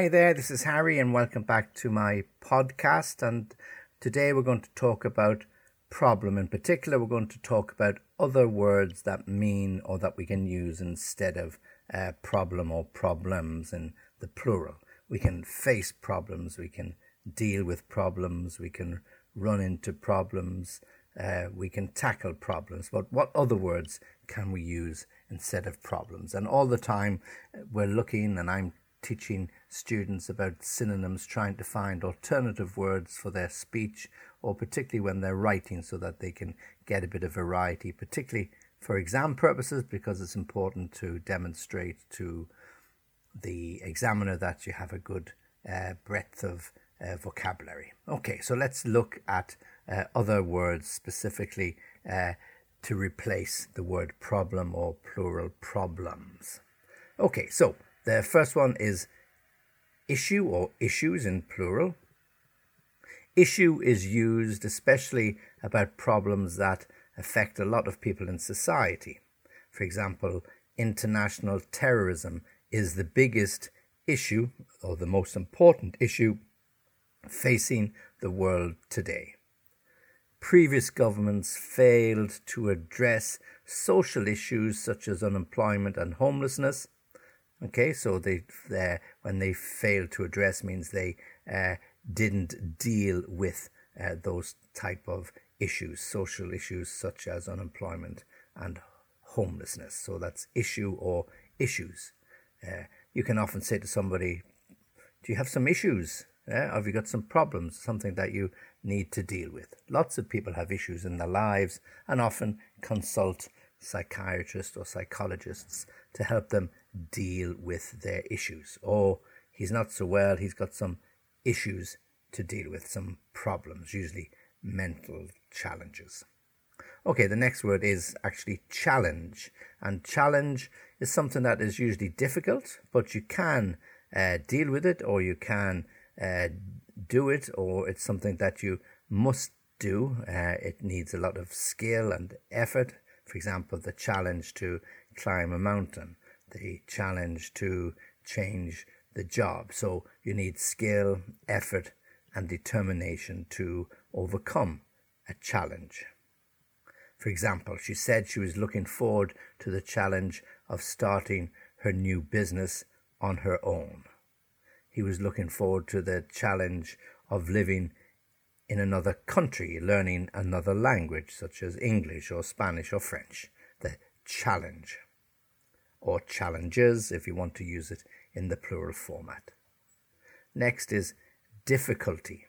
Hi there, this is Harry, and welcome back to my podcast. And today we're going to talk about problem. In particular, we're going to talk about other words that mean or that we can use instead of uh, problem or problems in the plural. We can face problems, we can deal with problems, we can run into problems, uh, we can tackle problems. But what other words can we use instead of problems? And all the time uh, we're looking, and I'm teaching students about synonyms, trying to find alternative words for their speech, or particularly when they're writing, so that they can get a bit of variety, particularly for exam purposes, because it's important to demonstrate to the examiner that you have a good uh, breadth of uh, vocabulary. Okay, so let's look at uh, other words specifically uh, to replace the word problem or plural problems. Okay, so the first one is issue or issues in plural. Issue is used especially about problems that affect a lot of people in society. For example, international terrorism is the biggest issue or the most important issue facing the world today. Previous governments failed to address social issues such as unemployment and homelessness. Okay, so they, uh, when they failed to address means they uh, didn't deal with uh, those type of issues, social issues such as unemployment and homelessness. So that's issue or issues. Uh, you can often say to somebody, "Do you have some issues? Have you got some problems? Something that you need to deal with?" Lots of people have issues in their lives, and often consult psychiatrists or psychologists to help them deal with their issues. Or he's not so well; he's got some issues to deal with, some problems, usually mental challenges. Okay, the next word is actually challenge. And challenge is something that is usually difficult, but you can uh, deal with it or you can uh, do it, or it's something that you must do. Uh, it needs a lot of skill and effort. For example, the challenge to climb a mountain, the challenge to change the job. So you need skill, effort, and determination to overcome a challenge. For example, she said she was looking forward to the challenge of starting her new business on her own. He was looking forward to the challenge of living in another country, learning another language such as English or Spanish or French. The challenge. Or challenges if you want to use it in the plural format. Next is difficulty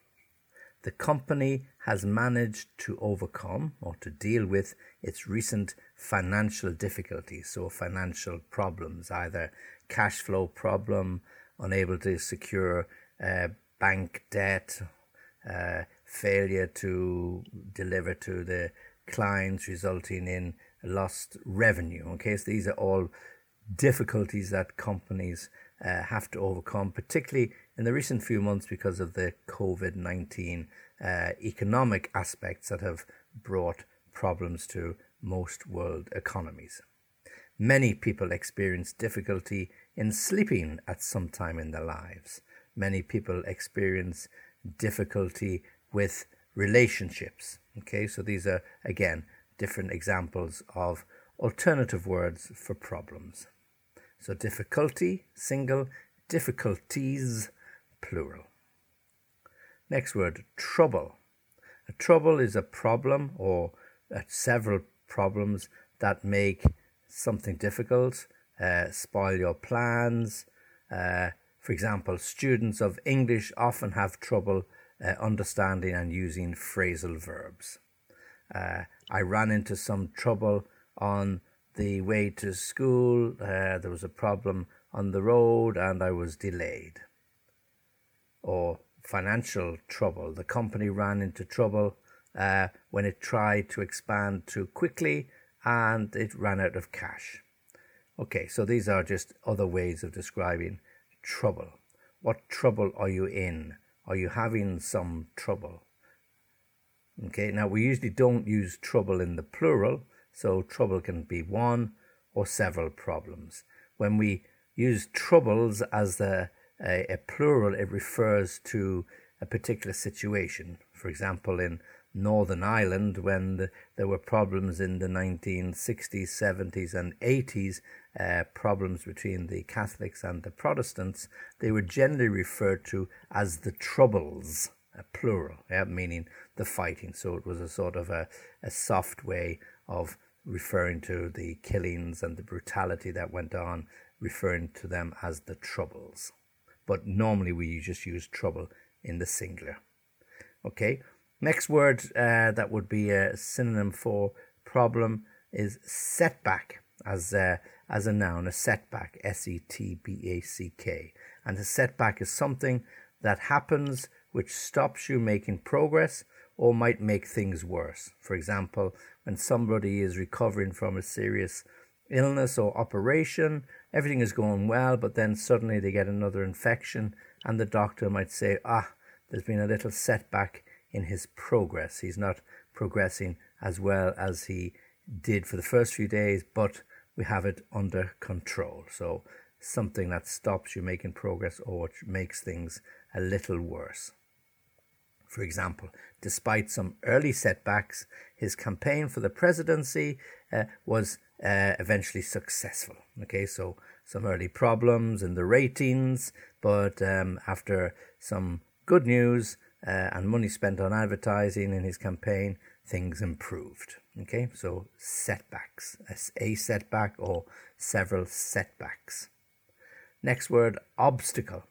the company has managed to overcome or to deal with its recent financial difficulties, so financial problems, either cash flow problem, unable to secure uh, bank debt, uh, failure to deliver to the clients, resulting in lost revenue. Okay, so these are all difficulties that companies uh, have to overcome, particularly in the recent few months because of the COVID 19 uh, economic aspects that have brought problems to most world economies. Many people experience difficulty in sleeping at some time in their lives. Many people experience difficulty with relationships. Okay, so these are again different examples of alternative words for problems. So difficulty, single, difficulties, plural. Next word, trouble. A trouble is a problem or several problems that make something difficult, uh, spoil your plans. Uh, for example, students of English often have trouble uh, understanding and using phrasal verbs. Uh, I ran into some trouble on the way to school, uh, there was a problem on the road and I was delayed. Or financial trouble. The company ran into trouble uh, when it tried to expand too quickly and it ran out of cash. Okay, so these are just other ways of describing trouble. What trouble are you in? Are you having some trouble? Okay, now we usually don't use trouble in the plural so trouble can be one or several problems. When we use troubles as a, a plural, it refers to a particular situation. For example, in Northern Ireland, when the, there were problems in the 1960s, 70s, and 80s, uh, problems between the Catholics and the Protestants, they were generally referred to as the Troubles, a plural, yeah, meaning the fighting. So it was a sort of a, a soft way of referring to the killings and the brutality that went on, referring to them as the Troubles. But normally we just use trouble in the singular. Okay, next word uh, that would be a synonym for problem is setback as a, as a noun, a setback, S E T B A C K. And a setback is something that happens which stops you making progress or might make things worse. For example, when somebody is recovering from a serious illness or operation, everything is going well, but then suddenly they get another infection, and the doctor might say, Ah, there's been a little setback in his progress. He's not progressing as well as he did for the first few days, but we have it under control. So, something that stops you making progress or makes things a little worse. For example, despite some early setbacks, his campaign for the presidency uh, was uh, eventually successful. Okay, so some early problems in the ratings, but um, after some good news uh, and money spent on advertising in his campaign, things improved. Okay, so setbacks, a setback or several setbacks. Next word, obstacle.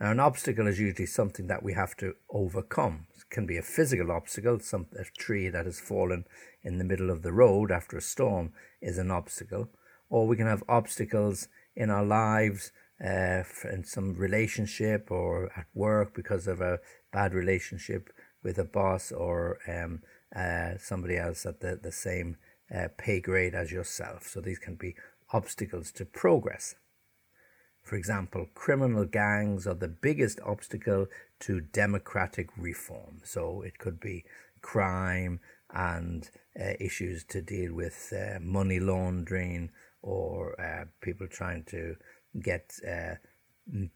Now, an obstacle is usually something that we have to overcome. It can be a physical obstacle, some a tree that has fallen in the middle of the road after a storm is an obstacle, or we can have obstacles in our lives, uh, in some relationship or at work because of a bad relationship with a boss or um, uh, somebody else at the, the same uh, pay grade as yourself. So these can be obstacles to progress. For example, criminal gangs are the biggest obstacle to democratic reform. So it could be crime and uh, issues to deal with uh, money laundering or uh, people trying to get uh,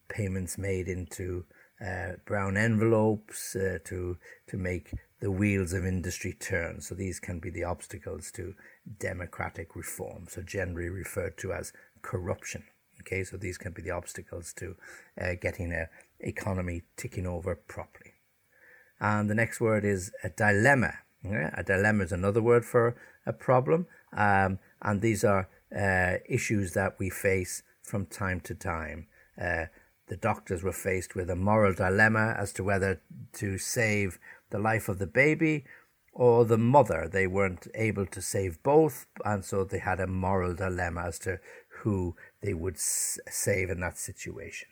payments made into uh, brown envelopes uh, to to make the wheels of industry turn. So these can be the obstacles to democratic reform. So generally referred to as corruption. Okay, so these can be the obstacles to uh, getting a economy ticking over properly. And the next word is a dilemma. Okay? A dilemma is another word for a problem, um, and these are uh, issues that we face from time to time. Uh, the doctors were faced with a moral dilemma as to whether to save the life of the baby or the mother. They weren't able to save both, and so they had a moral dilemma as to who they would s- save in that situation.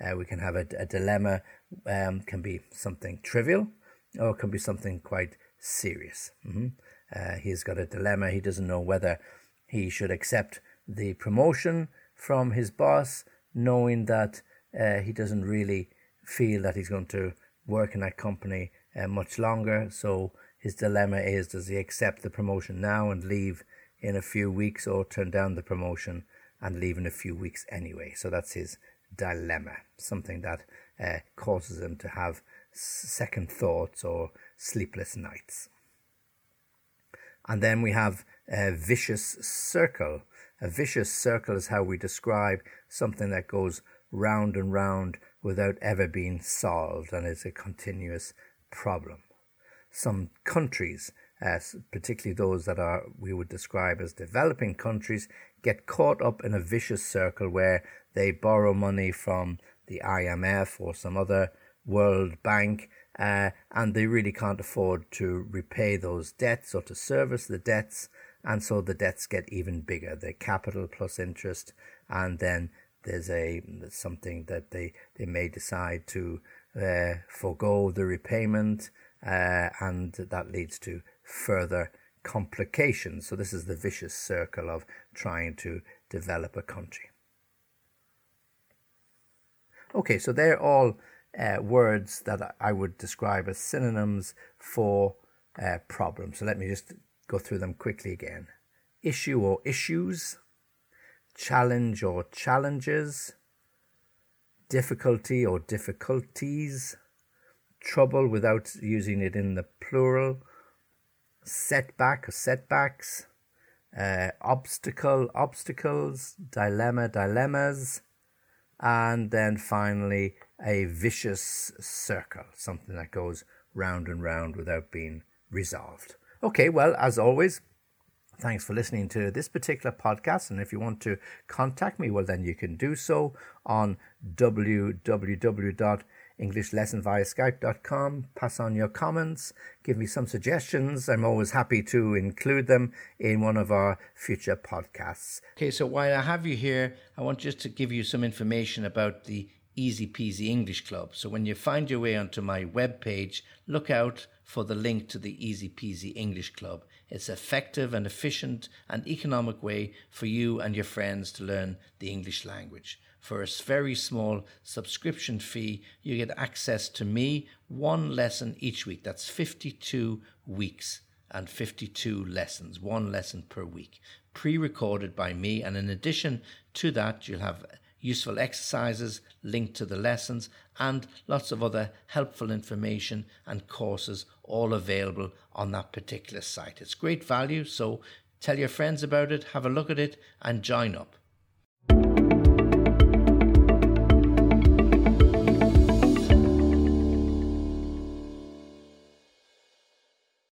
Uh, we can have a, a dilemma, um, can be something trivial, or it can be something quite serious. Mm-hmm. Uh, he's got a dilemma. He doesn't know whether he should accept the promotion from his boss, knowing that uh, he doesn't really feel that he's going to work in that company uh, much longer. So his dilemma is does he accept the promotion now and leave in a few weeks or turn down the promotion and leave in a few weeks anyway. So that's his dilemma, something that uh, causes him to have second thoughts or sleepless nights. And then we have a vicious circle. A vicious circle is how we describe something that goes round and round without ever being solved and is a continuous problem. Some countries as particularly those that are we would describe as developing countries get caught up in a vicious circle where they borrow money from the IMF or some other World Bank uh, and they really can't afford to repay those debts or to service the debts and so the debts get even bigger. The capital plus interest and then there's a something that they they may decide to uh, forego the repayment uh, and that leads to further complications. So, this is the vicious circle of trying to develop a country. Okay, so they're all uh, words that I would describe as synonyms for uh, problem. So, let me just go through them quickly again issue or issues, challenge or challenges, difficulty or difficulties, trouble without using it in the plural, setback setbacks, uh, obstacle, obstacles, dilemma, dilemmas, and then finally a vicious circle, something that goes round and round without being resolved. Okay, well, as always, thanks for listening to this particular podcast. And if you want to contact me, well, then you can do so on www English lesson via Skype.com. Pass on your comments, give me some suggestions. I'm always happy to include them in one of our future podcasts. Okay, so while I have you here, I want just to give you some information about the Easy Peasy English Club. So when you find your way onto my webpage, look out for the link to the Easy Peasy English Club. It's effective and efficient and economic way for you and your friends to learn the English language. For a very small subscription fee, you get access to me one lesson each week. That's 52 weeks and 52 lessons, one lesson per week, pre recorded by me. And in addition to that, you'll have useful exercises linked to the lessons and lots of other helpful information and courses all available on that particular site. It's great value, so tell your friends about it, have a look at it, and join up.